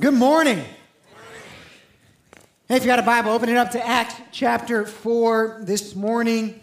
Good morning. Hey, if you got a Bible, open it up to Acts chapter 4 this morning.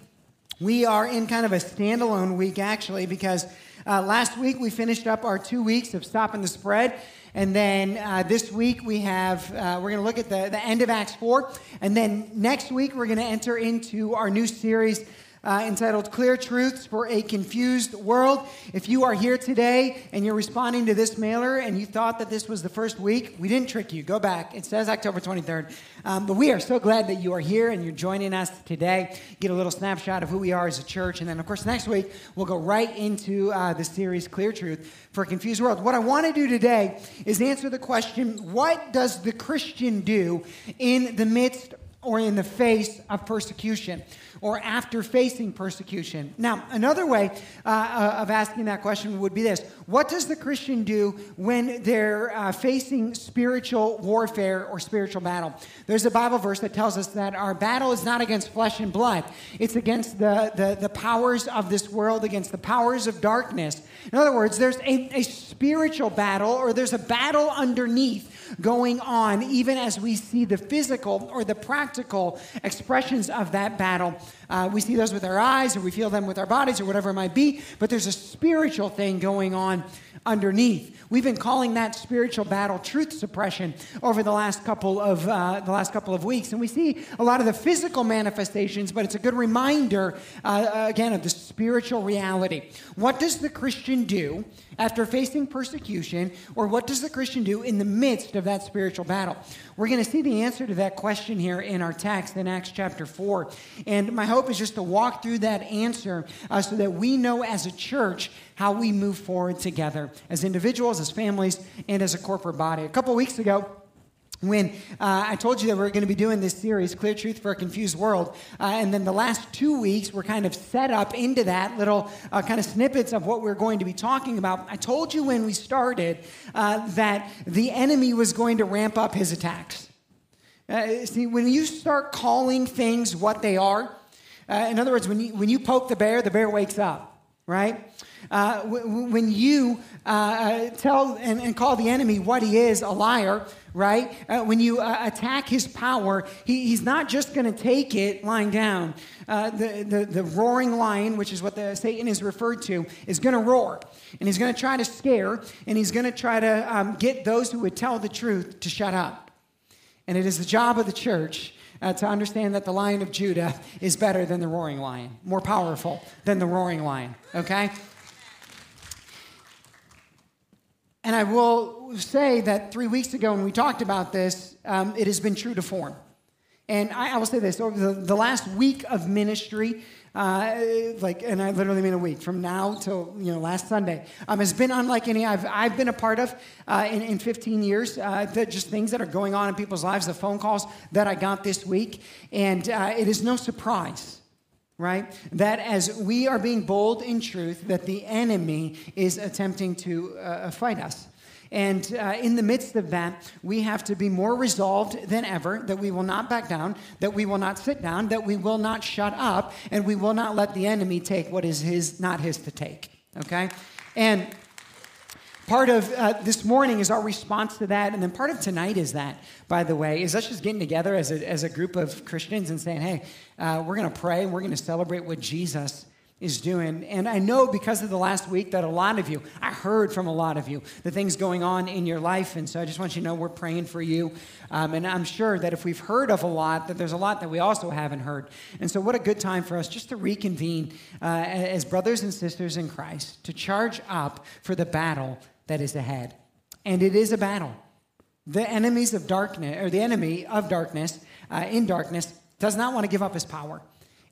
We are in kind of a standalone week, actually, because uh, last week we finished up our two weeks of stopping the spread. And then uh, this week we have, uh, we're going to look at the, the end of Acts 4. And then next week we're going to enter into our new series uh, entitled Clear Truths for a Confused World. If you are here today and you're responding to this mailer and you thought that this was the first week, we didn't trick you. Go back. It says October 23rd. Um, but we are so glad that you are here and you're joining us today. Get a little snapshot of who we are as a church. And then, of course, next week we'll go right into uh, the series Clear Truth for a Confused World. What I want to do today is answer the question what does the Christian do in the midst or in the face of persecution? Or after facing persecution. Now, another way uh, uh, of asking that question would be this What does the Christian do when they're uh, facing spiritual warfare or spiritual battle? There's a Bible verse that tells us that our battle is not against flesh and blood, it's against the, the, the powers of this world, against the powers of darkness. In other words, there's a, a spiritual battle or there's a battle underneath going on, even as we see the physical or the practical expressions of that battle. Uh, we see those with our eyes, or we feel them with our bodies, or whatever it might be, but there's a spiritual thing going on underneath. We've been calling that spiritual battle truth suppression over the last couple of uh, the last couple of weeks, and we see a lot of the physical manifestations, but it's a good reminder uh, again of the spiritual reality. What does the Christian do after facing persecution, or what does the Christian do in the midst of that spiritual battle? We're going to see the answer to that question here in our text in Acts chapter 4. And my hope is just to walk through that answer uh, so that we know as a church how we move forward together as individuals, as families, and as a corporate body. A couple weeks ago, when uh, I told you that we are going to be doing this series, Clear Truth for a Confused World, uh, and then the last two weeks were kind of set up into that little uh, kind of snippets of what we're going to be talking about. I told you when we started uh, that the enemy was going to ramp up his attacks. Uh, see, when you start calling things what they are, uh, in other words, when you, when you poke the bear, the bear wakes up, right? Uh, when you uh, uh, tell and, and, call the enemy what he is, a liar, right? Uh, when you uh, attack his power, he, he's not just going to take it lying down. Uh, the, the, the roaring lion, which is what the, Satan is referred to, is going to roar. And he's going to try to scare, and he's going to try to um, get those who would tell the truth to shut up. And it is the job of the church uh, to understand that the lion of Judah is better than the roaring lion, more powerful than the roaring lion, okay? And I will say that three weeks ago when we talked about this, um, it has been true to form. And I, I will say this over the, the, last week of ministry, uh, like, and I literally mean a week from now till you know last Sunday, um, has been unlike any I've, I've been a part of uh, in, in 15 years. Uh, just things that are going on in people's lives, the phone calls that I got this week, and uh, it is no surprise right? That as we are being bold in truth, that the enemy is attempting to uh, fight us. And uh, in the midst of that, we have to be more resolved than ever that we will not back down, that we will not sit down, that we will not shut up, and we will not let the enemy take what is his, not his to take. Okay? And Part of uh, this morning is our response to that. And then part of tonight is that, by the way, is us just getting together as a, as a group of Christians and saying, hey, uh, we're going to pray and we're going to celebrate what Jesus is doing. And I know because of the last week that a lot of you, I heard from a lot of you, the things going on in your life. And so I just want you to know we're praying for you. Um, and I'm sure that if we've heard of a lot, that there's a lot that we also haven't heard. And so what a good time for us just to reconvene uh, as brothers and sisters in Christ, to charge up for the battle that is ahead. And it is a battle. The enemies of darkness, or the enemy of darkness, uh, in darkness, does not want to give up his power.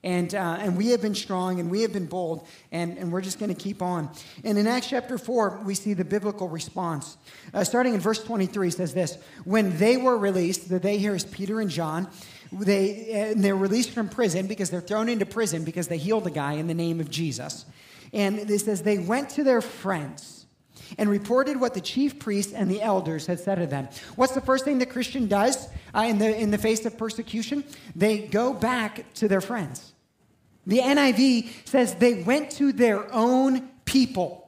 And, uh, and we have been strong and we have been bold, and, and we're just going to keep on. And in Acts chapter 4, we see the biblical response. Uh, starting in verse 23 says this When they were released, the they here is Peter and John, they, and they're released from prison because they're thrown into prison because they healed a guy in the name of Jesus. And it says they went to their friends and reported what the chief priests and the elders had said to them. What's the first thing the Christian does uh, in, the, in the face of persecution? They go back to their friends. The NIV says they went to their own people.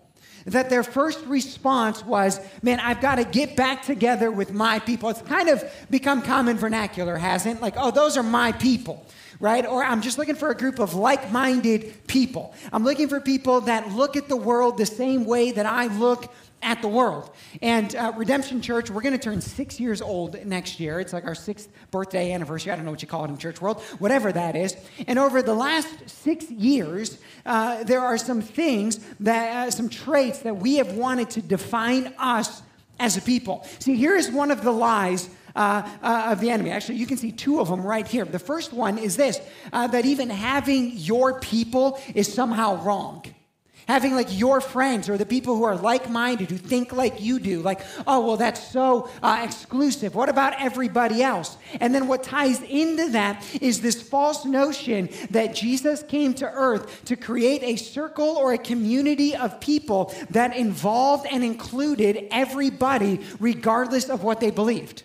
that their first response was, Man, I've got to get back together with my people. It's kind of become common vernacular, hasn't? Like, oh, those are my people right? Or I'm just looking for a group of like minded people. I'm looking for people that look at the world the same way that I look at the world. And uh, Redemption Church, we're going to turn six years old next year. It's like our sixth birthday anniversary. I don't know what you call it in church world, whatever that is. And over the last six years, uh, there are some things that, uh, some traits that we have wanted to define us as a people. See, here is one of the lies uh, uh, of the enemy. Actually, you can see two of them right here. The first one is this uh, that even having your people is somehow wrong having like your friends or the people who are like minded, who think like you do, like, oh, well, that's so uh, exclusive. What about everybody else? And then what ties into that is this false notion that Jesus came to earth to create a circle or a community of people that involved and included everybody, regardless of what they believed.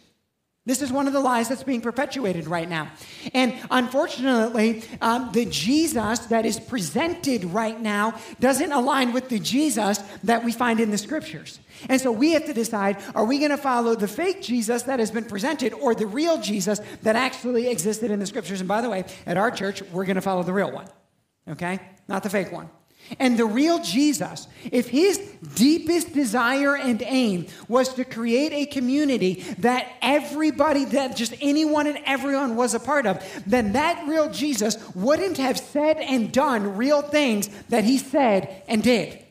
This is one of the lies that's being perpetuated right now. And unfortunately, um, the Jesus that is presented right now doesn't align with the Jesus that we find in the scriptures. And so we have to decide are we going to follow the fake Jesus that has been presented or the real Jesus that actually existed in the scriptures? And by the way, at our church, we're going to follow the real one, okay? Not the fake one. And the real Jesus, if his deepest desire and aim was to create a community that everybody, that just anyone and everyone was a part of, then that real Jesus wouldn't have said and done real things that he said and did.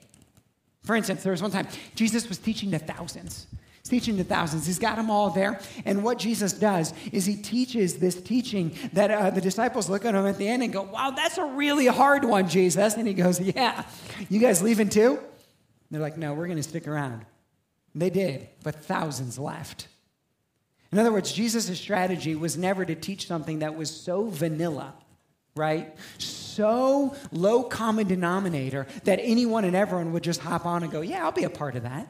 For instance, there was one time Jesus was teaching the thousands teaching to thousands. He's got them all there. And what Jesus does is he teaches this teaching that uh, the disciples look at him at the end and go, Wow, that's a really hard one, Jesus. And he goes, Yeah, you guys leaving too? And they're like, No, we're going to stick around. And they did, but thousands left. In other words, Jesus' strategy was never to teach something that was so vanilla, right? So low common denominator that anyone and everyone would just hop on and go, Yeah, I'll be a part of that.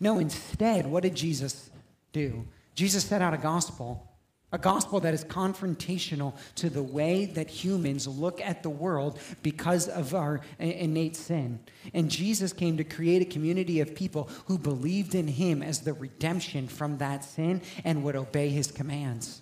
No, instead, what did Jesus do? Jesus set out a gospel, a gospel that is confrontational to the way that humans look at the world because of our innate sin. And Jesus came to create a community of people who believed in him as the redemption from that sin and would obey his commands.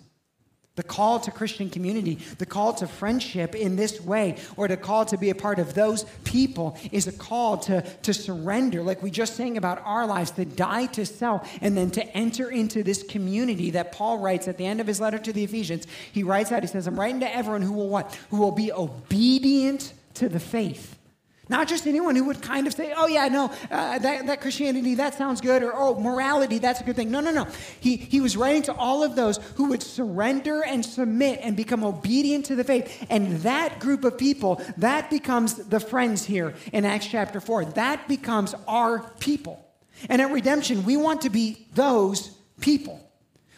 The call to Christian community, the call to friendship in this way, or the call to be a part of those people is a call to, to surrender, like we just sang about our lives, to die to self, and then to enter into this community that Paul writes at the end of his letter to the Ephesians. He writes out, he says, I'm writing to everyone who will what? Who will be obedient to the faith. Not just anyone who would kind of say, oh, yeah, no, uh, that, that Christianity, that sounds good, or oh, morality, that's a good thing. No, no, no. He, he was writing to all of those who would surrender and submit and become obedient to the faith. And that group of people, that becomes the friends here in Acts chapter 4. That becomes our people. And at redemption, we want to be those people.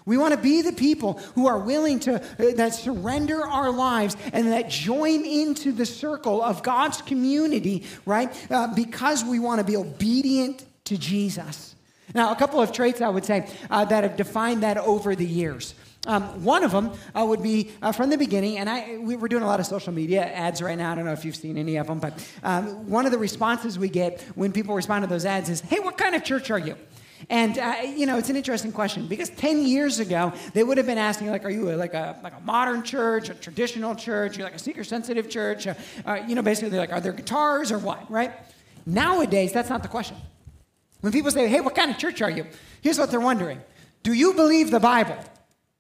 We want to be the people who are willing to, uh, that surrender our lives and that join into the circle of God's community, right? Uh, because we want to be obedient to Jesus. Now, a couple of traits I would say uh, that have defined that over the years. Um, one of them uh, would be uh, from the beginning, and I, we, are doing a lot of social media ads right now. I don't know if you've seen any of them, but um, one of the responses we get when people respond to those ads is, Hey, what kind of church are you? And uh, you know, it's an interesting question because 10 years ago, they would have been asking, like, are you like a like a modern church, a traditional church, you're like a seeker-sensitive church? Uh, uh, you know, basically, like, are there guitars or what? Right? Nowadays, that's not the question. When people say, "Hey, what kind of church are you?" Here's what they're wondering: Do you believe the Bible?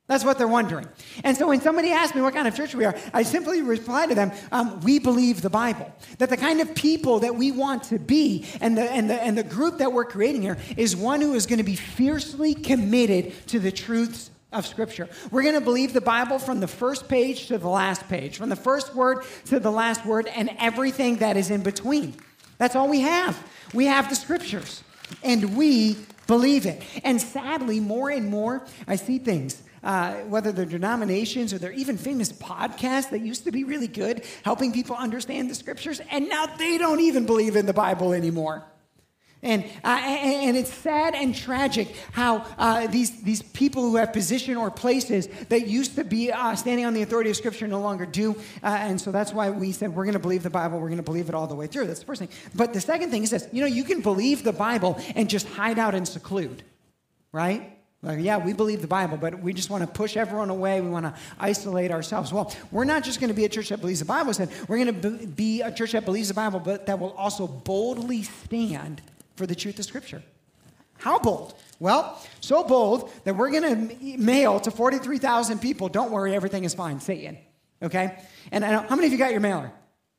That's what they're wondering. And so when somebody asks me what kind of church we are, I simply reply to them, um, we believe the Bible. That the kind of people that we want to be and the, and, the, and the group that we're creating here is one who is going to be fiercely committed to the truths of Scripture. We're going to believe the Bible from the first page to the last page, from the first word to the last word, and everything that is in between. That's all we have. We have the Scriptures, and we believe it. And sadly, more and more, I see things uh, whether they're denominations or they're even famous podcasts that used to be really good, helping people understand the scriptures, and now they don't even believe in the Bible anymore. And, uh, and it's sad and tragic how uh, these, these people who have position or places that used to be uh, standing on the authority of Scripture no longer do. Uh, and so that's why we said we're going to believe the Bible, we're going to believe it all the way through. That's the first thing. But the second thing is this you know, you can believe the Bible and just hide out and seclude, right? Like, yeah, we believe the Bible, but we just want to push everyone away. We want to isolate ourselves. Well, we're not just going to be a church that believes the Bible, said we're going to be a church that believes the Bible, but that will also boldly stand for the truth of Scripture. How bold? Well, so bold that we're going to mail to 43,000 people. Don't worry, everything is fine. Satan. Okay? And how many of you got your mailer?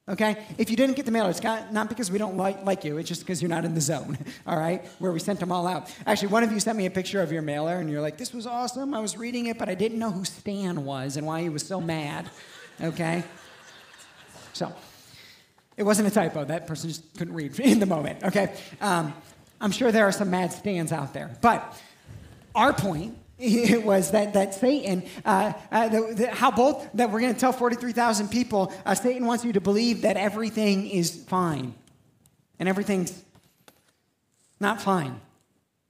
Okay? If you didn't get the mailer, it's not because we don't like, like you, it's just because you're not in the zone, all right? Where we sent them all out. Actually, one of you sent me a picture of your mailer, and you're like, this was awesome. I was reading it, but I didn't know who Stan was and why he was so mad. Okay? So, it wasn't a typo. That person just couldn't read in the moment, okay? Um, I'm sure there are some mad stands out there. But our point it was that, that Satan, uh, uh, the, the, how bold that we're going to tell 43,000 people, uh, Satan wants you to believe that everything is fine. And everything's not fine.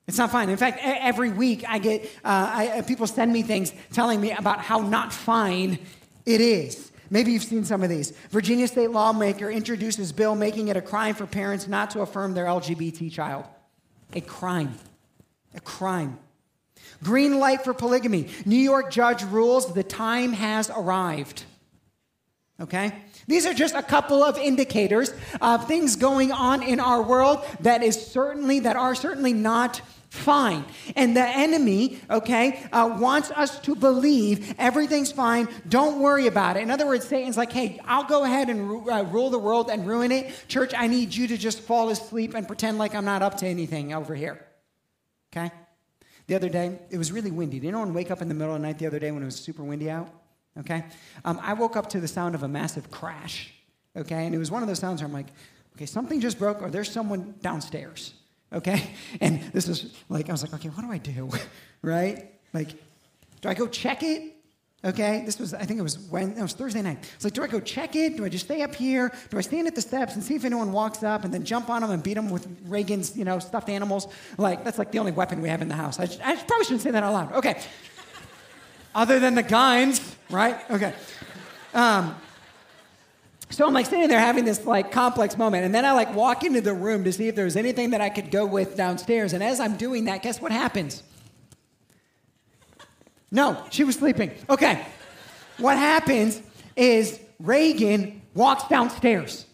It's not fine. In fact, every week I get uh, I, people send me things telling me about how not fine it is. Maybe you've seen some of these. Virginia state lawmaker introduces bill making it a crime for parents not to affirm their LGBT child. A crime. A crime. Green light for polygamy. New York judge rules the time has arrived. Okay? These are just a couple of indicators of things going on in our world that is certainly that are certainly not fine. And the enemy, okay, uh, wants us to believe everything's fine. Don't worry about it. In other words, Satan's like, hey, I'll go ahead and ru- uh, rule the world and ruin it. Church, I need you to just fall asleep and pretend like I'm not up to anything over here. Okay? The other day, it was really windy. Did anyone wake up in the middle of the night the other day when it was super windy out? Okay? Um, I woke up to the sound of a massive crash. Okay? And it was one of those sounds where I'm like, okay, something just broke or there's someone downstairs okay? And this is like, I was like, okay, what do I do, right? Like, do I go check it? Okay, this was, I think it was when, it was Thursday night. It's like, do I go check it? Do I just stay up here? Do I stand at the steps and see if anyone walks up and then jump on them and beat them with Reagan's, you know, stuffed animals? Like, that's like the only weapon we have in the house. I, I probably shouldn't say that out loud. Okay. Other than the guns, right? Okay. Um, so I'm like sitting there having this like complex moment. And then I like walk into the room to see if there was anything that I could go with downstairs. And as I'm doing that, guess what happens? No, she was sleeping. Okay. What happens is Reagan walks downstairs.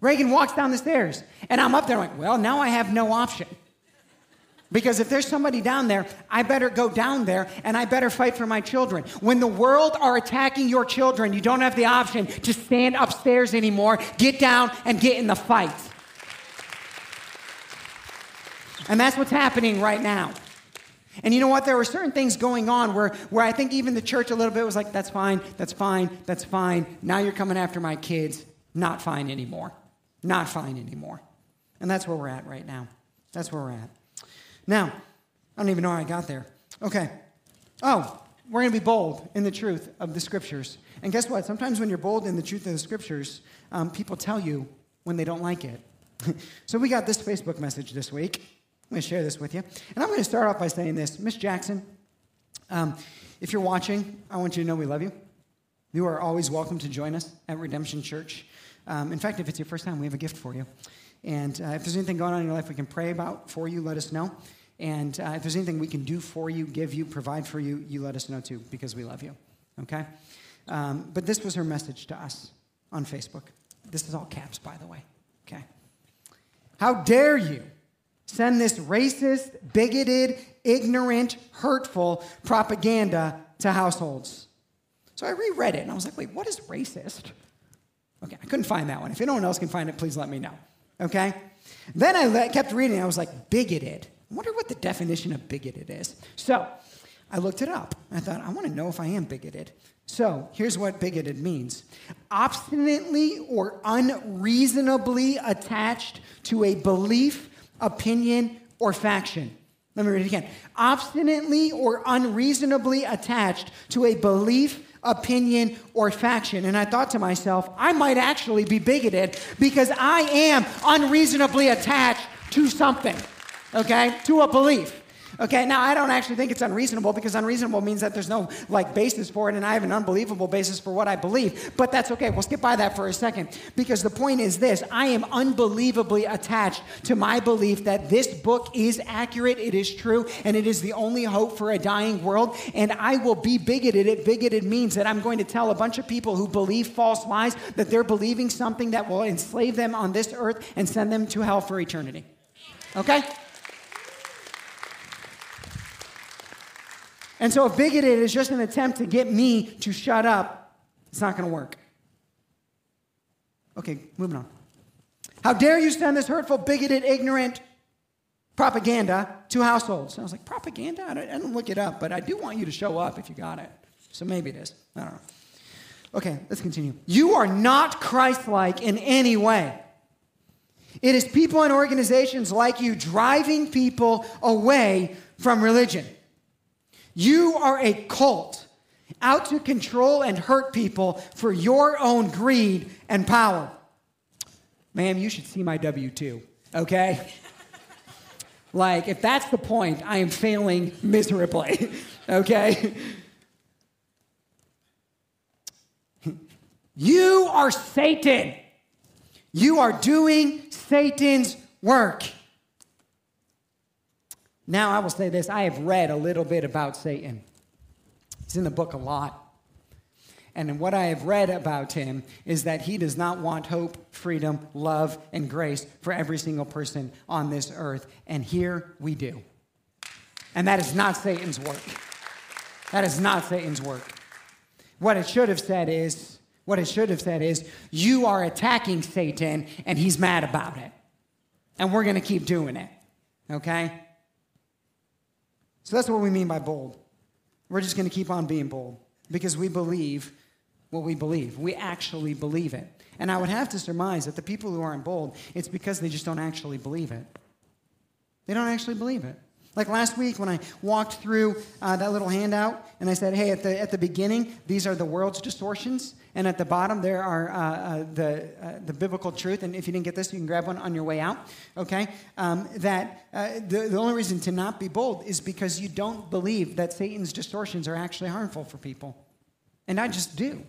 Reagan walks down the stairs. And I'm up there like, well, now I have no option. Because if there's somebody down there, I better go down there and I better fight for my children. When the world are attacking your children, you don't have the option to stand upstairs anymore. Get down and get in the fight. And that's what's happening right now. And you know what? There were certain things going on where, where I think even the church a little bit was like, that's fine, that's fine, that's fine. Now you're coming after my kids. Not fine anymore. Not fine anymore. And that's where we're at right now. That's where we're at. Now, I don't even know how I got there. Okay. Oh, we're going to be bold in the truth of the scriptures. And guess what? Sometimes when you're bold in the truth of the scriptures, um, people tell you when they don't like it. so we got this Facebook message this week. I'm going to share this with you. And I'm going to start off by saying this Miss Jackson, um, if you're watching, I want you to know we love you. You are always welcome to join us at Redemption Church. Um, in fact, if it's your first time, we have a gift for you. And uh, if there's anything going on in your life we can pray about for you, let us know. And uh, if there's anything we can do for you, give you, provide for you, you let us know too, because we love you. Okay? Um, but this was her message to us on Facebook. This is all caps, by the way. Okay? How dare you send this racist, bigoted, ignorant, hurtful propaganda to households? So I reread it and I was like, wait, what is racist? Okay, I couldn't find that one. If anyone else can find it, please let me know. Okay? Then I kept reading, I was like, bigoted. I wonder what the definition of bigoted is. So I looked it up. I thought, I want to know if I am bigoted. So here's what bigoted means obstinately or unreasonably attached to a belief, opinion, or faction. Let me read it again. Obstinately or unreasonably attached to a belief, opinion, or faction. And I thought to myself, I might actually be bigoted because I am unreasonably attached to something, okay, to a belief. Okay, now I don't actually think it's unreasonable because unreasonable means that there's no like basis for it, and I have an unbelievable basis for what I believe. But that's okay. We'll skip by that for a second because the point is this I am unbelievably attached to my belief that this book is accurate, it is true, and it is the only hope for a dying world. And I will be bigoted. It bigoted means that I'm going to tell a bunch of people who believe false lies that they're believing something that will enslave them on this earth and send them to hell for eternity. Okay? And so if bigoted is just an attempt to get me to shut up, it's not going to work. Okay, moving on. How dare you send this hurtful, bigoted, ignorant propaganda to households? And I was like, propaganda? I, don't, I didn't look it up, but I do want you to show up if you got it. So maybe it is. I don't know. Okay, let's continue. You are not Christ like in any way. It is people and organizations like you driving people away from religion. You are a cult out to control and hurt people for your own greed and power. Ma'am, you should see my W 2, okay? like, if that's the point, I am failing miserably, okay? you are Satan. You are doing Satan's work. Now, I will say this I have read a little bit about Satan. He's in the book a lot. And what I have read about him is that he does not want hope, freedom, love, and grace for every single person on this earth. And here we do. And that is not Satan's work. That is not Satan's work. What it should have said is, what it should have said is, you are attacking Satan and he's mad about it. And we're going to keep doing it. Okay? So that's what we mean by bold. We're just going to keep on being bold because we believe what we believe. We actually believe it. And I would have to surmise that the people who aren't bold, it's because they just don't actually believe it. They don't actually believe it. Like last week when I walked through uh, that little handout and I said, hey, at the, at the beginning, these are the world's distortions. And at the bottom, there are uh, uh, the, uh, the biblical truth. And if you didn't get this, you can grab one on your way out, okay? Um, that uh, the, the only reason to not be bold is because you don't believe that Satan's distortions are actually harmful for people. And I just do.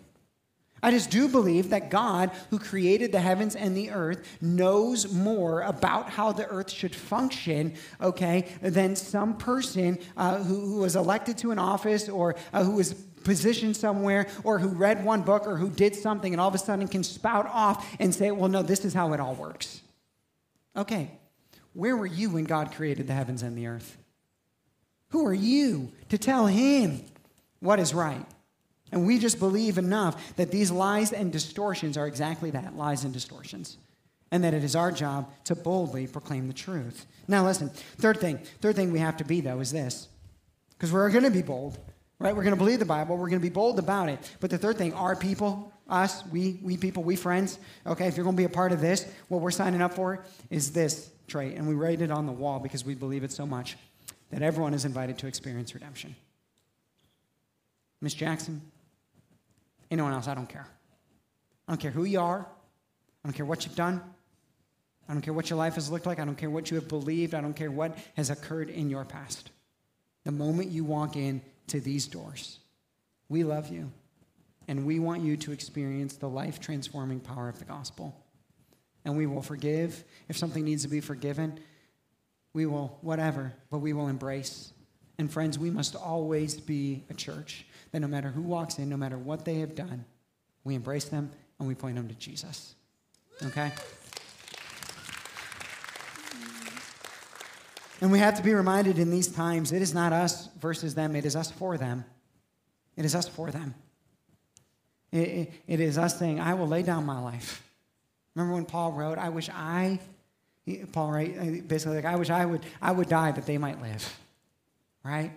I just do believe that God, who created the heavens and the earth, knows more about how the earth should function, okay, than some person uh, who, who, was elected to an office or uh, who was positioned somewhere or who read one book or who did something and all of a sudden can spout off and say, well, no, this is how it all works. Okay, where were you when God created the heavens and the earth? Who are you to tell him what is right? And we just believe enough that these lies and distortions are exactly that lies and distortions. And that it is our job to boldly proclaim the truth. Now, listen, third thing, third thing we have to be, though, is this. Because we're going to be bold right? We're going to believe the Bible. We're going to be bold about it. But the third thing, our people, us, we, we people, we friends, okay, if you're going to be a part of this, what we're signing up for is this trait. And we write it on the wall because we believe it so much that everyone is invited to experience redemption. Miss Jackson, anyone else, I don't care. I don't care who you are. I don't care what you've done. I don't care what your life has looked like. I don't care what you have believed. I don't care what has occurred in your past. The moment you walk in to these doors. We love you, and we want you to experience the life transforming power of the gospel. And we will forgive if something needs to be forgiven. We will, whatever, but we will embrace. And friends, we must always be a church that no matter who walks in, no matter what they have done, we embrace them and we point them to Jesus. Okay? And we have to be reminded in these times it is not us versus them, it is us for them. It is us for them. It, it, it is us saying, I will lay down my life. Remember when Paul wrote, I wish I, Paul, right, uh, basically, like, I wish I would, I would die that they might live, right?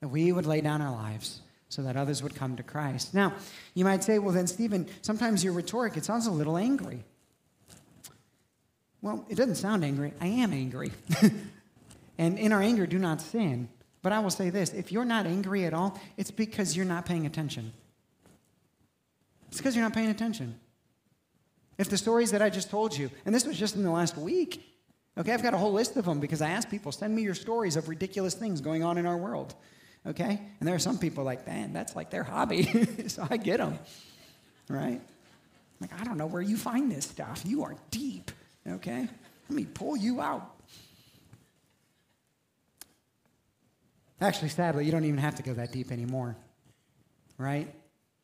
That we would lay down our lives so that others would come to Christ. Now, you might say, well, then, Stephen, sometimes your rhetoric, it sounds a little angry. Well, it doesn't sound angry. I am angry. And in our anger, do not sin. But I will say this if you're not angry at all, it's because you're not paying attention. It's because you're not paying attention. If the stories that I just told you, and this was just in the last week, okay, I've got a whole list of them because I asked people, send me your stories of ridiculous things going on in our world, okay? And there are some people like, man, that's like their hobby, so I get them, right? Like, I don't know where you find this stuff. You are deep, okay? Let me pull you out. Actually, sadly, you don't even have to go that deep anymore, right?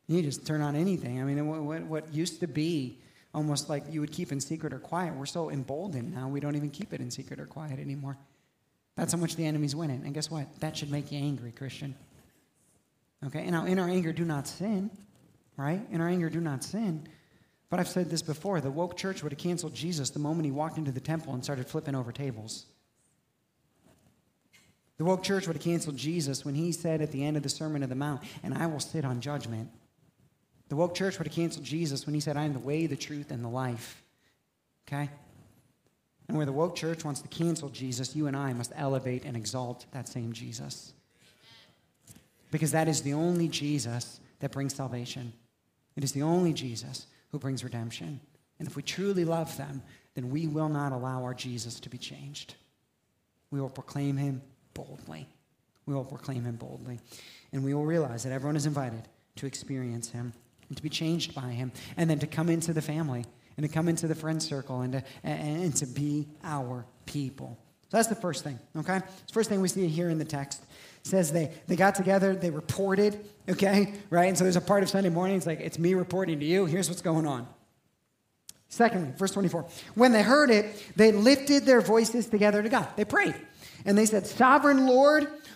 You just turn on anything. I mean, what, what, what used to be almost like you would keep in secret or quiet, we're so emboldened now, we don't even keep it in secret or quiet anymore. That's how much the enemy's winning. And guess what? That should make you angry, Christian. Okay? And now, in our anger, do not sin, right? In our anger, do not sin. But I've said this before the woke church would have canceled Jesus the moment he walked into the temple and started flipping over tables. The woke church would have canceled Jesus when he said at the end of the Sermon of the Mount, and I will sit on judgment. The woke church would have canceled Jesus when he said, I am the way, the truth, and the life. Okay? And where the woke church wants to cancel Jesus, you and I must elevate and exalt that same Jesus. Because that is the only Jesus that brings salvation. It is the only Jesus who brings redemption. And if we truly love them, then we will not allow our Jesus to be changed. We will proclaim him boldly. We will proclaim him boldly. And we will realize that everyone is invited to experience him and to be changed by him, and then to come into the family and to come into the friend circle and to, and, and to be our people. So that's the first thing, okay? First thing we see here in the text says they, they got together, they reported, okay, right? And so there's a part of Sunday morning, it's like, it's me reporting to you, here's what's going on. Secondly, verse 24, when they heard it, they lifted their voices together to God. They prayed. And they said, Sovereign Lord,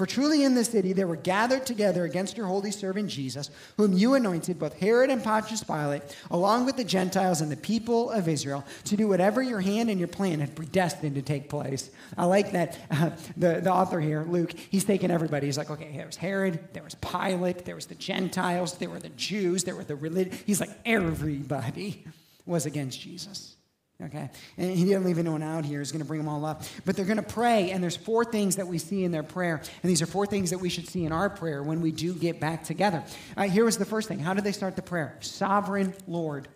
For truly in this city they were gathered together against your holy servant Jesus, whom you anointed, both Herod and Pontius Pilate, along with the Gentiles and the people of Israel, to do whatever your hand and your plan had predestined to take place. I like that uh, the, the author here, Luke, he's taking everybody. He's like, okay, there was Herod, there was Pilate, there was the Gentiles, there were the Jews, there were the religion. He's like, everybody was against Jesus. Okay? And he didn't leave anyone out here. He's going to bring them all up. But they're going to pray, and there's four things that we see in their prayer. And these are four things that we should see in our prayer when we do get back together. Uh, here was the first thing. How did they start the prayer? Sovereign Lord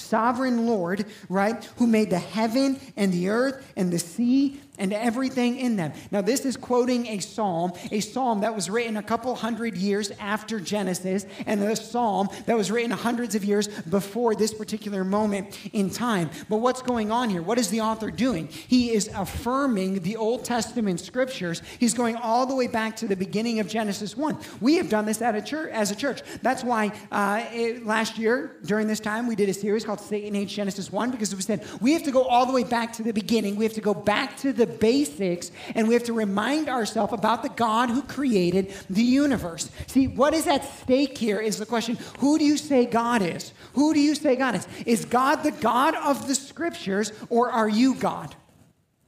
sovereign Lord, right, who made the heaven and the earth and the sea and everything in them. Now, this is quoting a psalm, a psalm that was written a couple hundred years after Genesis, and a psalm that was written hundreds of years before this particular moment in time. But what's going on here? What is the author doing? He is affirming the Old Testament scriptures. He's going all the way back to the beginning of Genesis 1. We have done this at a church, as a church. That's why uh, it, last year, during this time, we did a series called Satan Hates Genesis 1, because we said we have to go all the way back to the beginning. We have to go back to the basics and we have to remind ourselves about the God who created the universe. See, what is at stake here is the question who do you say God is? Who do you say God is? Is God the God of the scriptures or are you God?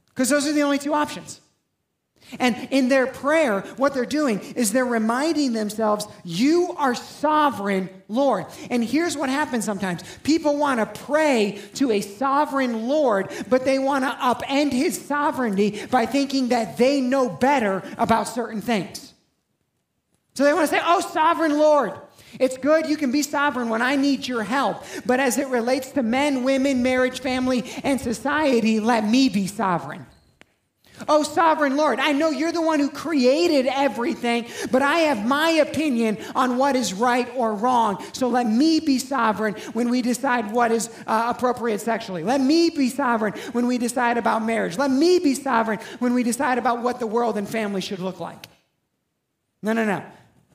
Because those are the only two options. And in their prayer, what they're doing is they're reminding themselves, You are sovereign, Lord. And here's what happens sometimes people want to pray to a sovereign Lord, but they want to upend his sovereignty by thinking that they know better about certain things. So they want to say, Oh, sovereign Lord. It's good you can be sovereign when I need your help. But as it relates to men, women, marriage, family, and society, let me be sovereign. Oh, sovereign Lord, I know you're the one who created everything, but I have my opinion on what is right or wrong. So let me be sovereign when we decide what is uh, appropriate sexually. Let me be sovereign when we decide about marriage. Let me be sovereign when we decide about what the world and family should look like. No, no, no.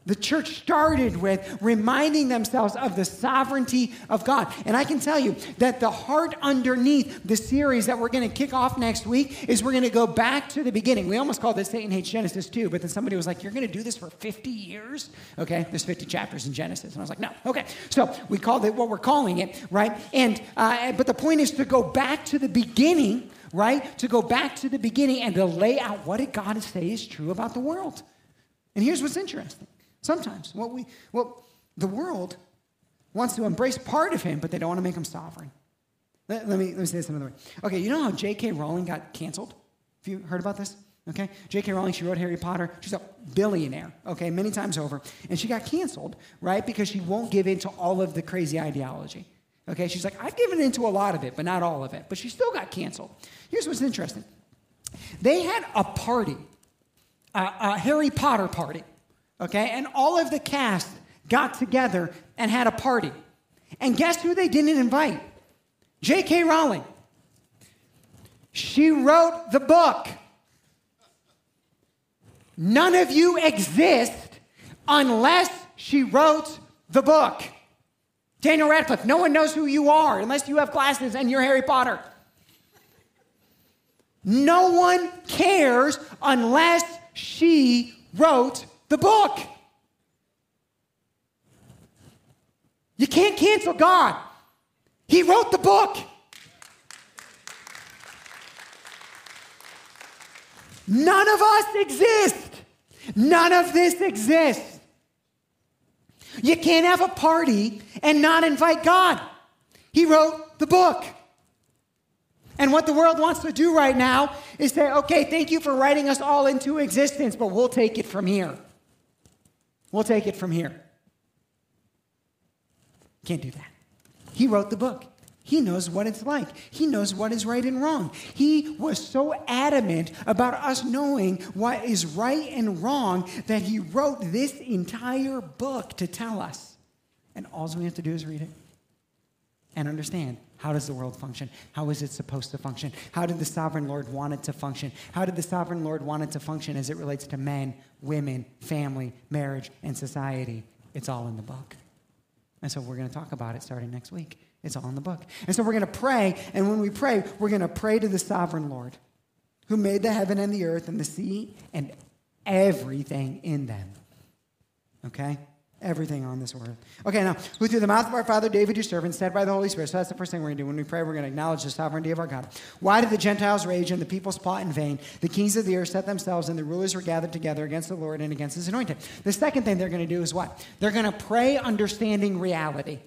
The church started with reminding themselves of the sovereignty of God. And I can tell you that the heart underneath the series that we're going to kick off next week is we're going to go back to the beginning. We almost called this Satan Hates Genesis 2, but then somebody was like, You're going to do this for 50 years? Okay, there's 50 chapters in Genesis. And I was like, No, okay. So we called it what we're calling it, right? And, uh, but the point is to go back to the beginning, right? To go back to the beginning and to lay out what did God say is true about the world. And here's what's interesting Sometimes. What we, well, the world, wants to embrace part of him, but they don't want to make him sovereign. Let, let me, let me say this another way. Okay, you know how J.K. Rowling got canceled? Have you heard about this? Okay, J.K. Rowling, she wrote Harry Potter. She's a billionaire, okay, many times over. And she got canceled, right, because she won't give in to all of the crazy ideology. Okay, she's like, I've given into a lot of it, but not all of it. But she still got canceled. Here's what's interesting they had a party, a, a Harry Potter party, okay, and all of the cast got together and had a party. And guess who they didn't invite? J.K. Rowling. She wrote the book. None of you exist unless she wrote the book. Daniel Radcliffe, no one knows who you are unless you have glasses and you're Harry Potter. No one cares unless she wrote the book. You can't cancel God. He wrote the book. None of us exist. None of this exists. You can't have a party and not invite God. He wrote the book. And what the world wants to do right now is say, okay, thank you for writing us all into existence, but we'll take it from here. We'll take it from here. Can't do that. He wrote the book. He knows what it's like. He knows what is right and wrong. He was so adamant about us knowing what is right and wrong that he wrote this entire book to tell us. And all we have to do is read it and understand how does the world function? How is it supposed to function? How did the sovereign Lord want it to function? How did the sovereign Lord want it to function as it relates to men, women, family, marriage, and society? It's all in the book. And so we're going to talk about it starting next week. It's all in the book. And so we're going to pray, and when we pray, we're going to pray to the sovereign Lord who made the heaven and the earth and the sea and everything in them. Okay? Everything on this earth. Okay, now, who through the mouth of our father David, your servant, said by the Holy Spirit. So that's the first thing we're going to do. When we pray, we're going to acknowledge the sovereignty of our God. Why did the Gentiles rage and the peoples plot in vain? The kings of the earth set themselves, and the rulers were gathered together against the Lord and against his anointed. The second thing they're going to do is what? They're going to pray understanding reality.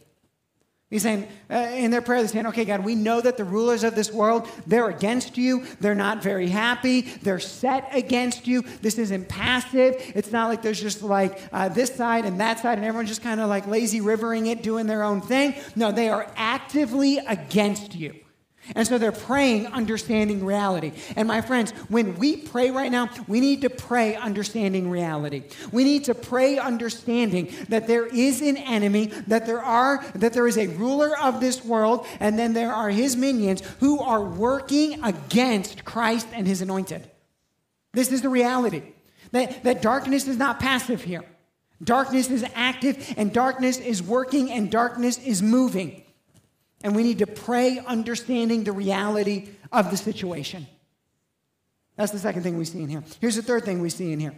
He's saying, uh, in their prayer, they're saying, okay, God, we know that the rulers of this world, they're against you. They're not very happy. They're set against you. This isn't passive. It's not like there's just like uh, this side and that side, and everyone's just kind of like lazy rivering it, doing their own thing. No, they are actively against you. And so they're praying, understanding reality. And my friends, when we pray right now, we need to pray, understanding reality. We need to pray, understanding that there is an enemy, that there are, that there is a ruler of this world, and then there are his minions who are working against Christ and his anointed. This is the reality. That, that darkness is not passive here. Darkness is active, and darkness is working, and darkness is moving. And we need to pray understanding the reality of the situation. That's the second thing we see in here. Here's the third thing we see in here.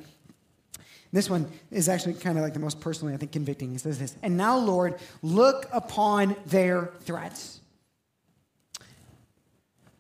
This one is actually kind of like the most personally, I think, convicting. He says this And now, Lord, look upon their threats.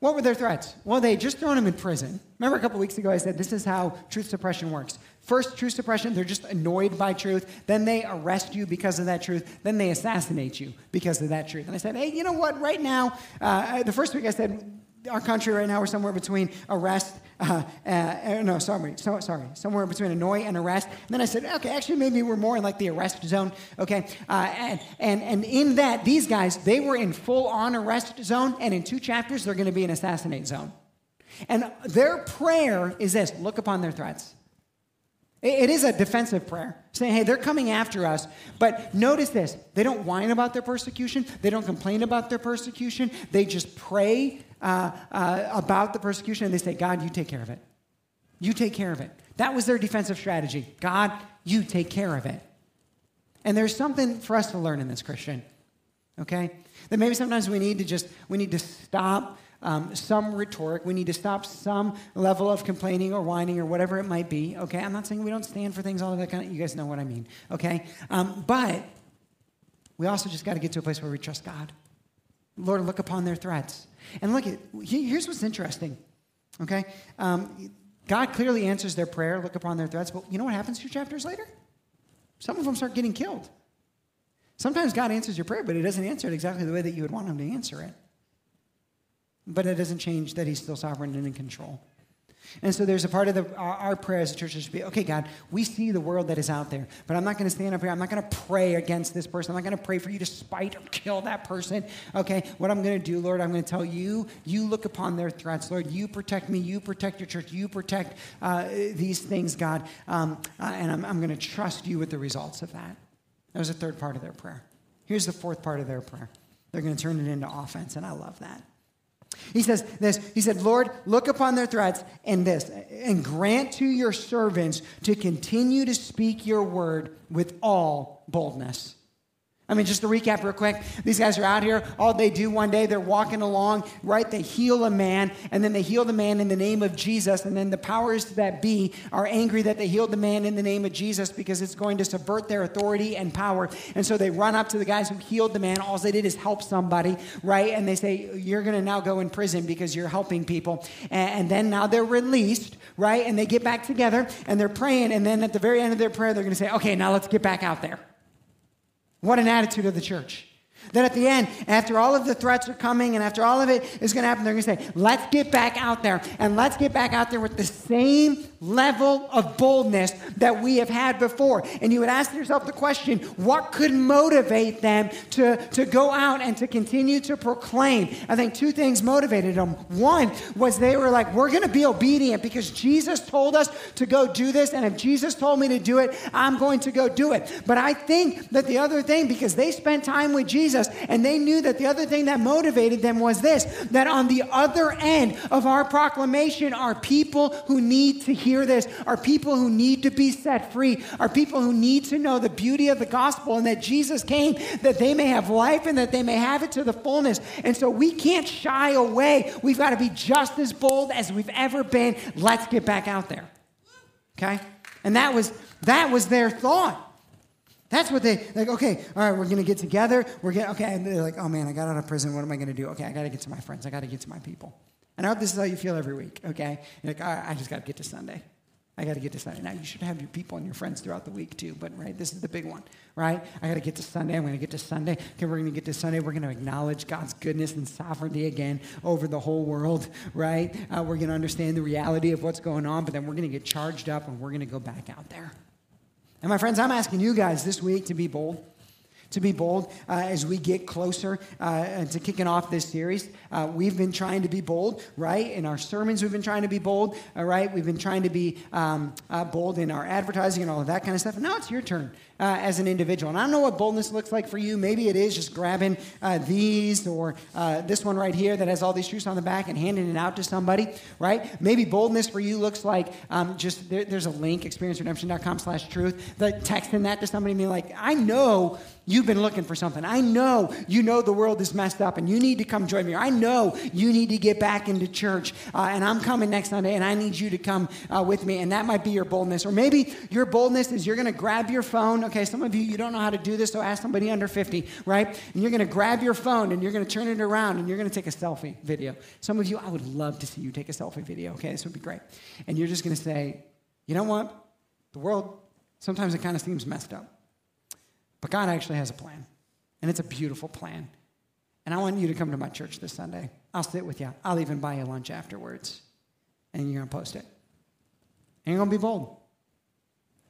What were their threats? Well, they just thrown him in prison. Remember a couple weeks ago, I said this is how truth suppression works. First, truth suppression, they're just annoyed by truth. Then they arrest you because of that truth. Then they assassinate you because of that truth. And I said, hey, you know what? Right now, uh, the first week I said, our country right now, we're somewhere between arrest, uh, uh, uh, no, sorry, so, sorry, somewhere between annoy and arrest. And then I said, okay, actually, maybe we're more in like the arrest zone, okay? Uh, and, and, and in that, these guys, they were in full on arrest zone, and in two chapters, they're to be in assassinate zone. And their prayer is this look upon their threats. It is a defensive prayer, saying, hey, they're coming after us. But notice this they don't whine about their persecution, they don't complain about their persecution. They just pray uh, uh, about the persecution and they say, God, you take care of it. You take care of it. That was their defensive strategy. God, you take care of it. And there's something for us to learn in this, Christian. Okay? That maybe sometimes we need to just, we need to stop um, some rhetoric. We need to stop some level of complaining or whining or whatever it might be. Okay, I'm not saying we don't stand for things, all of that kind of. You guys know what I mean. Okay, um, but we also just got to get to a place where we trust God. Lord, look upon their threats. And look at here's what's interesting. Okay, um, God clearly answers their prayer. Look upon their threats. But you know what happens two chapters later? Some of them start getting killed. Sometimes God answers your prayer, but He doesn't answer it exactly the way that you would want Him to answer it. But it doesn't change that He's still sovereign and in control. And so there's a part of the, our, our prayer as a church should be, okay, God, we see the world that is out there, but I'm not going to stand up here. I'm not going to pray against this person. I'm not going to pray for you to spite or kill that person. Okay, what I'm going to do, Lord, I'm going to tell you, you look upon their threats. Lord, you protect me. You protect your church. You protect uh, these things, God. Um, uh, and I'm, I'm going to trust you with the results of that. That was the third part of their prayer. Here's the fourth part of their prayer. They're going to turn it into offense, and I love that. He says this, he said, Lord, look upon their threats and this, and grant to your servants to continue to speak your word with all boldness. I mean, just to recap real quick, these guys are out here. All they do one day, they're walking along, right? They heal a man, and then they heal the man in the name of Jesus. And then the powers that be are angry that they healed the man in the name of Jesus because it's going to subvert their authority and power. And so they run up to the guys who healed the man. All they did is help somebody, right? And they say, You're going to now go in prison because you're helping people. And then now they're released, right? And they get back together and they're praying. And then at the very end of their prayer, they're going to say, Okay, now let's get back out there. What an attitude of the church. That at the end, after all of the threats are coming and after all of it is going to happen, they're going to say, let's get back out there. And let's get back out there with the same level of boldness that we have had before. And you would ask yourself the question what could motivate them to, to go out and to continue to proclaim? I think two things motivated them. One was they were like, we're going to be obedient because Jesus told us to go do this. And if Jesus told me to do it, I'm going to go do it. But I think that the other thing, because they spent time with Jesus and they knew that the other thing that motivated them was this that on the other end of our proclamation are people who need to hear hear this are people who need to be set free, are people who need to know the beauty of the gospel and that Jesus came that they may have life and that they may have it to the fullness. And so we can't shy away. We've got to be just as bold as we've ever been. Let's get back out there. Okay? And that was that was their thought. That's what they like. Okay, all right, we're gonna get together. We're gonna okay. And they're like, oh man, I got out of prison. What am I gonna do? Okay, I got to get to my friends. I got to get to my people. And I hope this is how you feel every week, okay? You're like, I just got to get to Sunday. I got to get to Sunday. Now, you should have your people and your friends throughout the week too, but right, this is the big one, right? I got to get to Sunday. I'm going to get to Sunday. Okay, we're going to get to Sunday. We're going to acknowledge God's goodness and sovereignty again over the whole world, right? Uh, we're going to understand the reality of what's going on, but then we're going to get charged up and we're going to go back out there. And my friends, I'm asking you guys this week to be bold to be bold uh, as we get closer uh, to kicking off this series. Uh, we've been trying to be bold, right? In our sermons, we've been trying to be bold, all right? We've been trying to be um, uh, bold in our advertising and all of that kind of stuff. Now it's your turn uh, as an individual. And I don't know what boldness looks like for you. Maybe it is just grabbing uh, these or this one right here that has all these truths on the back and handing it out to somebody, right? Maybe boldness for you looks like um, just there, there's a link, experienceredemption.com slash truth, that texting that to somebody and being like, I know You've been looking for something. I know you know the world is messed up and you need to come join me. I know you need to get back into church uh, and I'm coming next Sunday and I need you to come uh, with me. And that might be your boldness. Or maybe your boldness is you're going to grab your phone. Okay, some of you, you don't know how to do this, so ask somebody under 50, right? And you're going to grab your phone and you're going to turn it around and you're going to take a selfie video. Some of you, I would love to see you take a selfie video. Okay, this would be great. And you're just going to say, you know what? The world, sometimes it kind of seems messed up. But God actually has a plan, and it's a beautiful plan. And I want you to come to my church this Sunday. I'll sit with you. I'll even buy you lunch afterwards. And you're going to post it. And you're going to be bold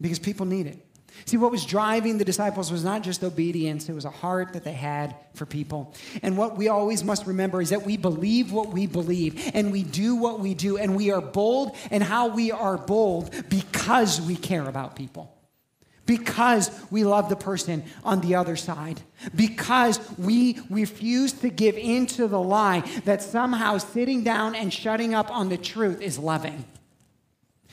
because people need it. See, what was driving the disciples was not just obedience, it was a heart that they had for people. And what we always must remember is that we believe what we believe, and we do what we do, and we are bold and how we are bold because we care about people because we love the person on the other side, because we refuse to give in to the lie that somehow sitting down and shutting up on the truth is loving.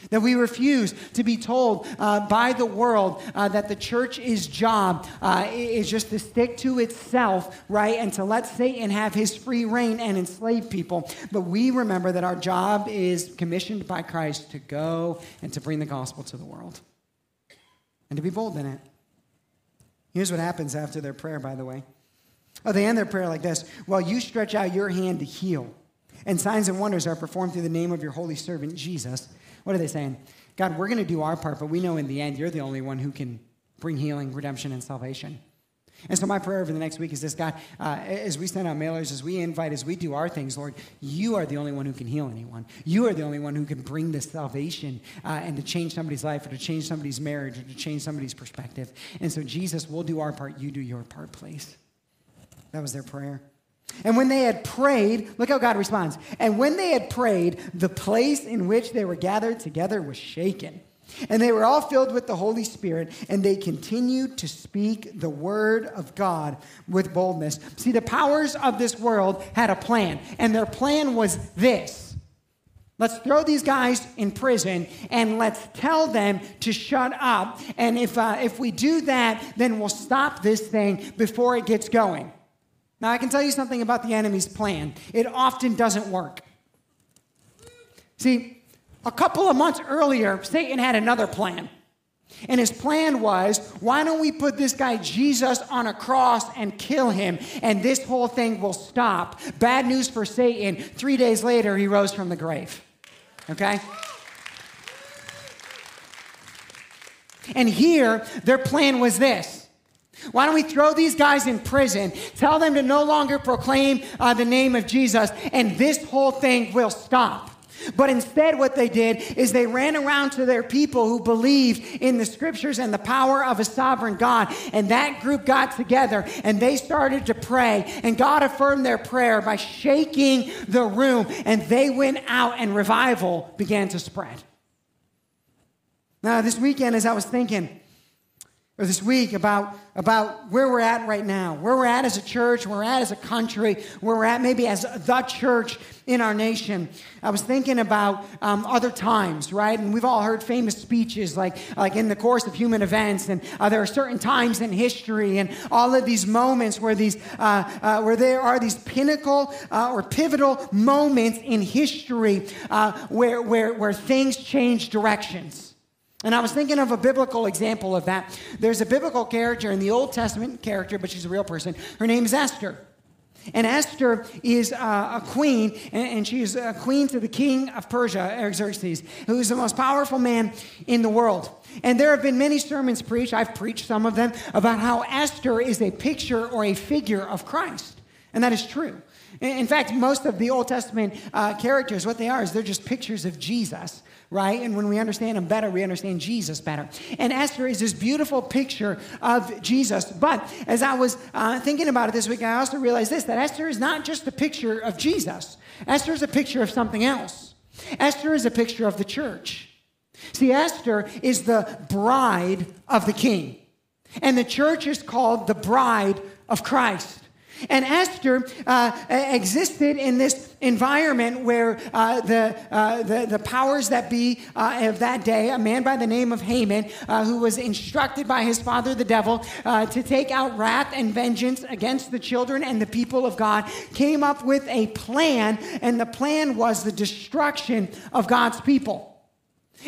That we refuse to be told uh, by the world uh, that the church's job uh, is just to stick to itself, right, and to let Satan have his free reign and enslave people. But we remember that our job is commissioned by Christ to go and to bring the gospel to the world and to be bold in it. Here's what happens after their prayer, by the way. Oh, they end their prayer like this Well, you stretch out your hand to heal, and signs and wonders are performed through the name of your holy servant, Jesus. What are they saying? God, we're going to do our part, but we know in the end you're the only one who can bring healing, redemption, and salvation. And so, my prayer over the next week is this God, uh, as we send out mailers, as we invite, as we do our things, Lord, you are the only one who can heal anyone. You are the only one who can bring this salvation uh, and to change somebody's life or to change somebody's marriage or to change somebody's perspective. And so, Jesus, we'll do our part. You do your part, please. That was their prayer. And when they had prayed, look how God responds. And when they had prayed, the place in which they were gathered together was shaken. And they were all filled with the Holy Spirit, and they continued to speak the word of God with boldness. See, the powers of this world had a plan, and their plan was this Let's throw these guys in prison and let's tell them to shut up. And if, uh, if we do that, then we'll stop this thing before it gets going. Now, I can tell you something about the enemy's plan it often doesn't work. See, a couple of months earlier, Satan had another plan. And his plan was why don't we put this guy Jesus on a cross and kill him, and this whole thing will stop? Bad news for Satan. Three days later, he rose from the grave. Okay? And here, their plan was this. Why don't we throw these guys in prison, tell them to no longer proclaim uh, the name of Jesus, and this whole thing will stop? But instead, what they did is they ran around to their people who believed in the scriptures and the power of a sovereign God. And that group got together and they started to pray. And God affirmed their prayer by shaking the room. And they went out and revival began to spread. Now, this weekend, as I was thinking, or this week about, about where we're at right now, where we're at as a church, where we're at as a country, where we're at maybe as the church in our nation. I was thinking about um, other times, right? And we've all heard famous speeches like, like in the course of human events, and uh, there are certain times in history, and all of these moments where, these, uh, uh, where there are these pinnacle uh, or pivotal moments in history uh, where, where, where things change directions. And I was thinking of a biblical example of that. There's a biblical character in the Old Testament character, but she's a real person. Her name is Esther. And Esther is uh, a queen, and she is a queen to the king of Persia, Xerxes, who is the most powerful man in the world. And there have been many sermons preached, I've preached some of them, about how Esther is a picture or a figure of Christ. And that is true. In fact, most of the Old Testament uh, characters, what they are is they're just pictures of Jesus right? And when we understand him better, we understand Jesus better. And Esther is this beautiful picture of Jesus. But as I was uh, thinking about it this week, I also realized this that Esther is not just a picture of Jesus, Esther is a picture of something else. Esther is a picture of the church. See, Esther is the bride of the king, and the church is called the bride of Christ. And Esther uh, existed in this environment where uh, the, uh, the, the, powers that be uh, of that day, a man by the name of Haman, uh, who was instructed by his father, the devil, uh, to take out wrath and vengeance against the children and the people of God, came up with a plan, and the plan was the destruction of God's people.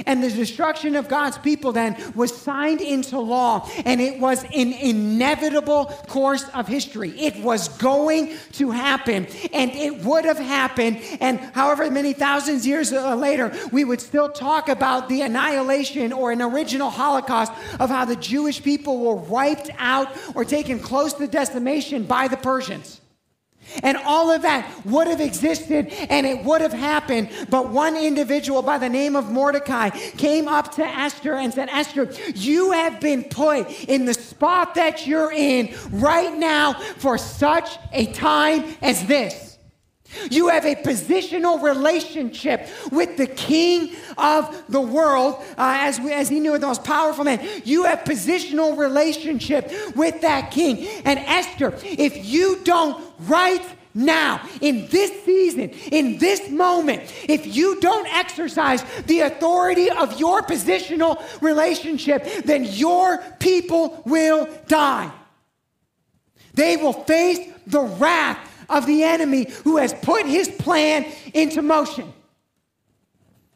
And the destruction of God's people then was signed into law, and it was an inevitable course of history. It was going to happen, and it would have happened. And however many thousands years later, we would still talk about the annihilation or an original Holocaust of how the Jewish people were wiped out or taken close to decimation by the Persians. And all of that would have existed and it would have happened. But one individual by the name of Mordecai came up to Esther and said, Esther, you have been put in the spot that you're in right now for such a time as this. You have a positional relationship with the king of the world, uh, as, we, as he knew the most powerful man. You have positional relationship with that king. And Esther, if you don't right now, in this season, in this moment, if you don't exercise the authority of your positional relationship, then your people will die. They will face the wrath of the enemy who has put his plan into motion.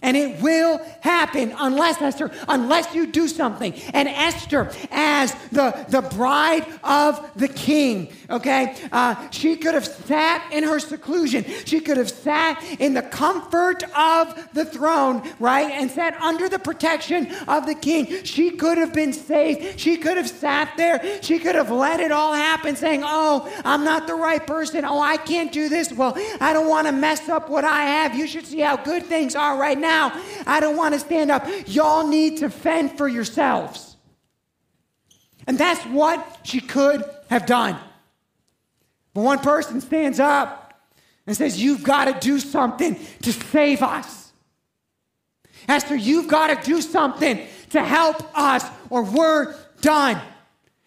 And it will happen unless, Esther, unless you do something. And Esther, as the, the bride of the king, okay, uh, she could have sat in her seclusion. She could have sat in the comfort of the throne, right, and sat under the protection of the king. She could have been safe. She could have sat there. She could have let it all happen, saying, Oh, I'm not the right person. Oh, I can't do this. Well, I don't want to mess up what I have. You should see how good things are right now now. I don't want to stand up. Y'all need to fend for yourselves. And that's what she could have done. But one person stands up and says, You've got to do something to save us. Esther, you've got to do something to help us, or we're done.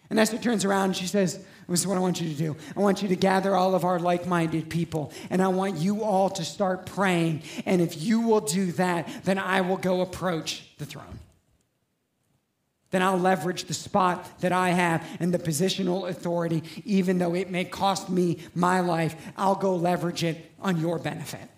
And Esther turns around and she says, this is what I want you to do. I want you to gather all of our like minded people, and I want you all to start praying. And if you will do that, then I will go approach the throne. Then I'll leverage the spot that I have and the positional authority, even though it may cost me my life. I'll go leverage it on your benefit.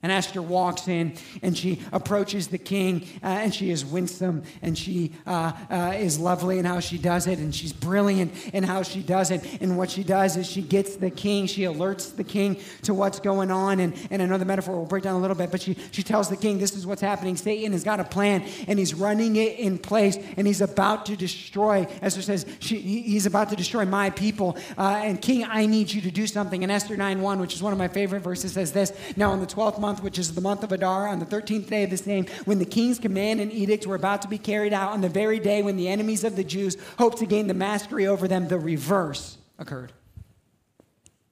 And Esther walks in and she approaches the king, uh, and she is winsome and she uh, uh, is lovely in how she does it, and she's brilliant in how she does it. And what she does is she gets the king, she alerts the king to what's going on. And, and I know the metaphor will break down a little bit, but she, she tells the king, This is what's happening. Satan has got a plan, and he's running it in place, and he's about to destroy, Esther says, she, he's about to destroy my people. Uh, and king, I need you to do something. And Esther 9 1, which is one of my favorite verses, says this Now, in the 12th month, month, which is the month of Adar, on the 13th day of the same, when the king's command and edicts were about to be carried out, on the very day when the enemies of the Jews hoped to gain the mastery over them, the reverse occurred.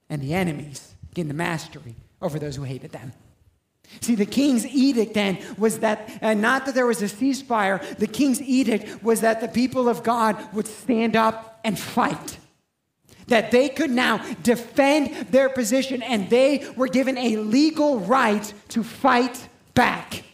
And the enemies gained the mastery over those who hated them. See, the king's edict then was that, uh, not that there was a ceasefire, the king's edict was that the people of God would stand up and fight that they could now defend their position and they were given a legal right to fight back.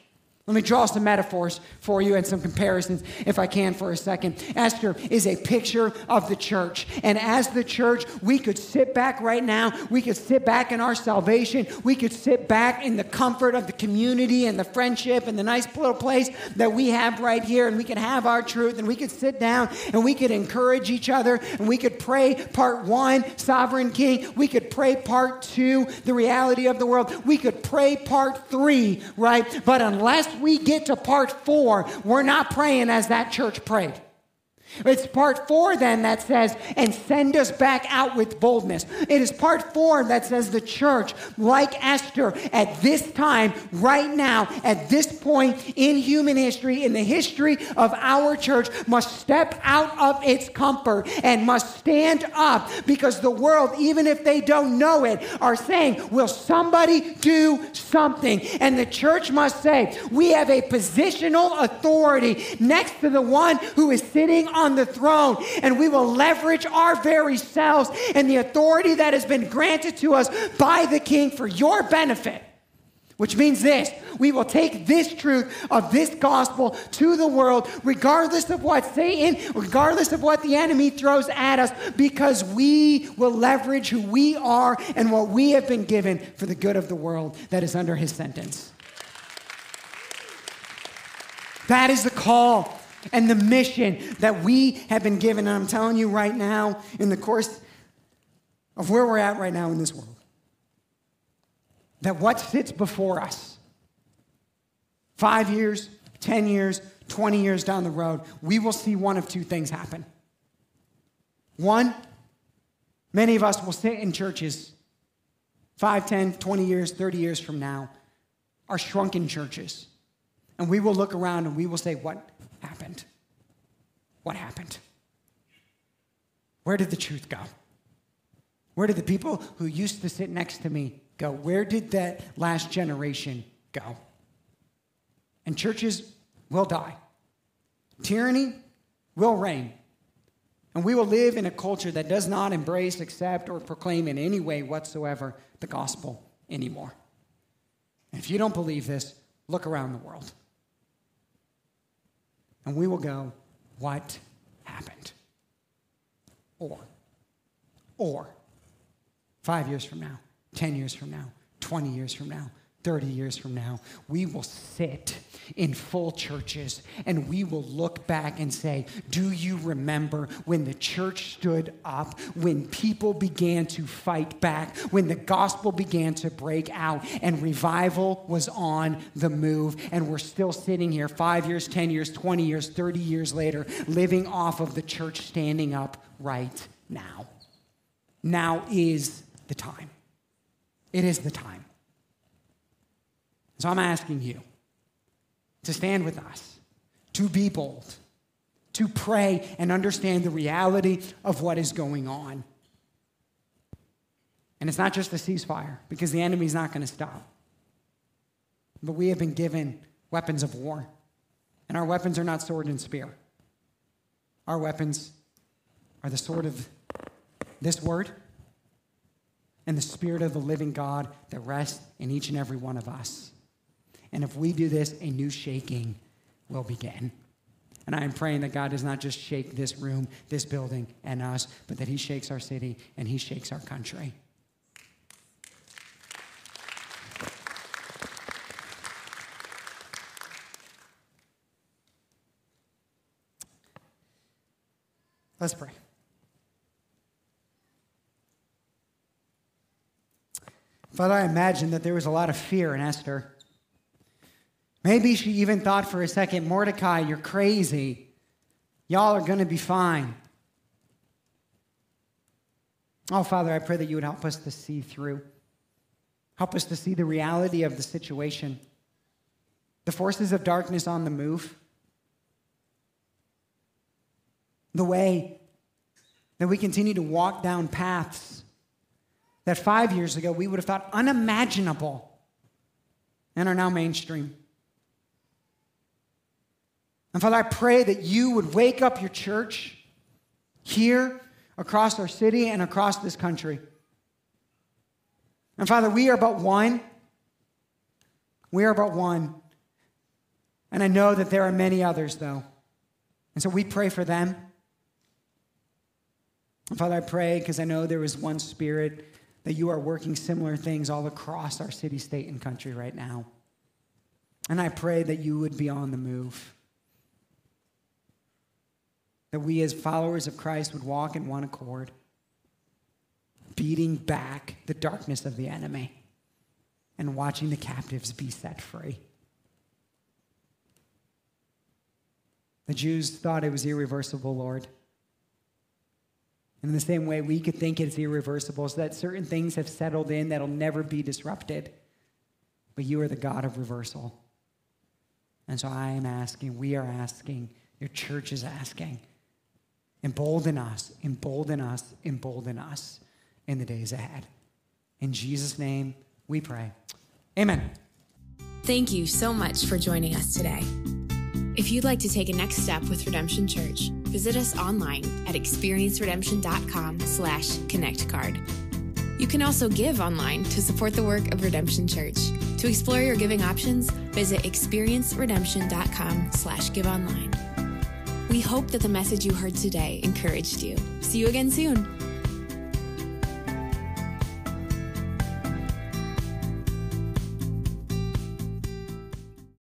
Let me draw some metaphors for you and some comparisons, if I can, for a second. Esther is a picture of the church. And as the church, we could sit back right now. We could sit back in our salvation. We could sit back in the comfort of the community and the friendship and the nice little place that we have right here. And we could have our truth and we could sit down and we could encourage each other and we could pray part one, Sovereign King. We could pray part two, the reality of the world. We could pray part three, right? But unless we get to part four, we're not praying as that church prayed. It's part four then that says, and send us back out with boldness. It is part four that says the church, like Esther, at this time, right now, at this point in human history, in the history of our church, must step out of its comfort and must stand up because the world, even if they don't know it, are saying, Will somebody do something? And the church must say, We have a positional authority next to the one who is sitting on on the throne, and we will leverage our very selves and the authority that has been granted to us by the King for your benefit. Which means this we will take this truth of this gospel to the world, regardless of what Satan, regardless of what the enemy throws at us, because we will leverage who we are and what we have been given for the good of the world that is under his sentence. That is the call and the mission that we have been given. And I'm telling you right now, in the course of where we're at right now in this world, that what sits before us, five years, 10 years, 20 years down the road, we will see one of two things happen. One, many of us will sit in churches 5, 10, 20 years, 30 years from now, are shrunken churches. And we will look around and we will say, What happened? What happened? Where did the truth go? Where did the people who used to sit next to me go? Where did that last generation go? And churches will die. Tyranny will reign. And we will live in a culture that does not embrace, accept, or proclaim in any way whatsoever the gospel anymore. And if you don't believe this, look around the world. And we will go, what happened? Or, or, five years from now, 10 years from now, 20 years from now, 30 years from now, we will sit in full churches and we will look back and say, Do you remember when the church stood up, when people began to fight back, when the gospel began to break out and revival was on the move? And we're still sitting here five years, 10 years, 20 years, 30 years later, living off of the church standing up right now. Now is the time. It is the time. So I'm asking you to stand with us, to be bold, to pray and understand the reality of what is going on. And it's not just a ceasefire, because the enemy's not going to stop. But we have been given weapons of war. And our weapons are not sword and spear. Our weapons are the sword of this word and the spirit of the living God that rests in each and every one of us. And if we do this, a new shaking will begin. And I am praying that God does not just shake this room, this building, and us, but that He shakes our city and He shakes our country. Let's pray. Father, I imagine that there was a lot of fear in Esther. Maybe she even thought for a second, Mordecai, you're crazy. Y'all are going to be fine. Oh, Father, I pray that you would help us to see through. Help us to see the reality of the situation, the forces of darkness on the move, the way that we continue to walk down paths that five years ago we would have thought unimaginable and are now mainstream. And Father, I pray that you would wake up your church here, across our city, and across this country. And Father, we are but one. We are but one. And I know that there are many others, though. And so we pray for them. And Father, I pray because I know there is one spirit that you are working similar things all across our city, state, and country right now. And I pray that you would be on the move that we as followers of Christ would walk in one accord, beating back the darkness of the enemy and watching the captives be set free. The Jews thought it was irreversible, Lord. And in the same way, we could think it's irreversible, so that certain things have settled in that'll never be disrupted. But you are the God of reversal. And so I am asking, we are asking, your church is asking Embolden us, embolden us, embolden us in the days ahead. In Jesus' name we pray. Amen. Thank you so much for joining us today. If you'd like to take a next step with Redemption Church, visit us online at experienceredemption.com slash connectcard. You can also give online to support the work of Redemption Church. To explore your giving options, visit experienceredemption.com slash give online. We hope that the message you heard today encouraged you. See you again soon.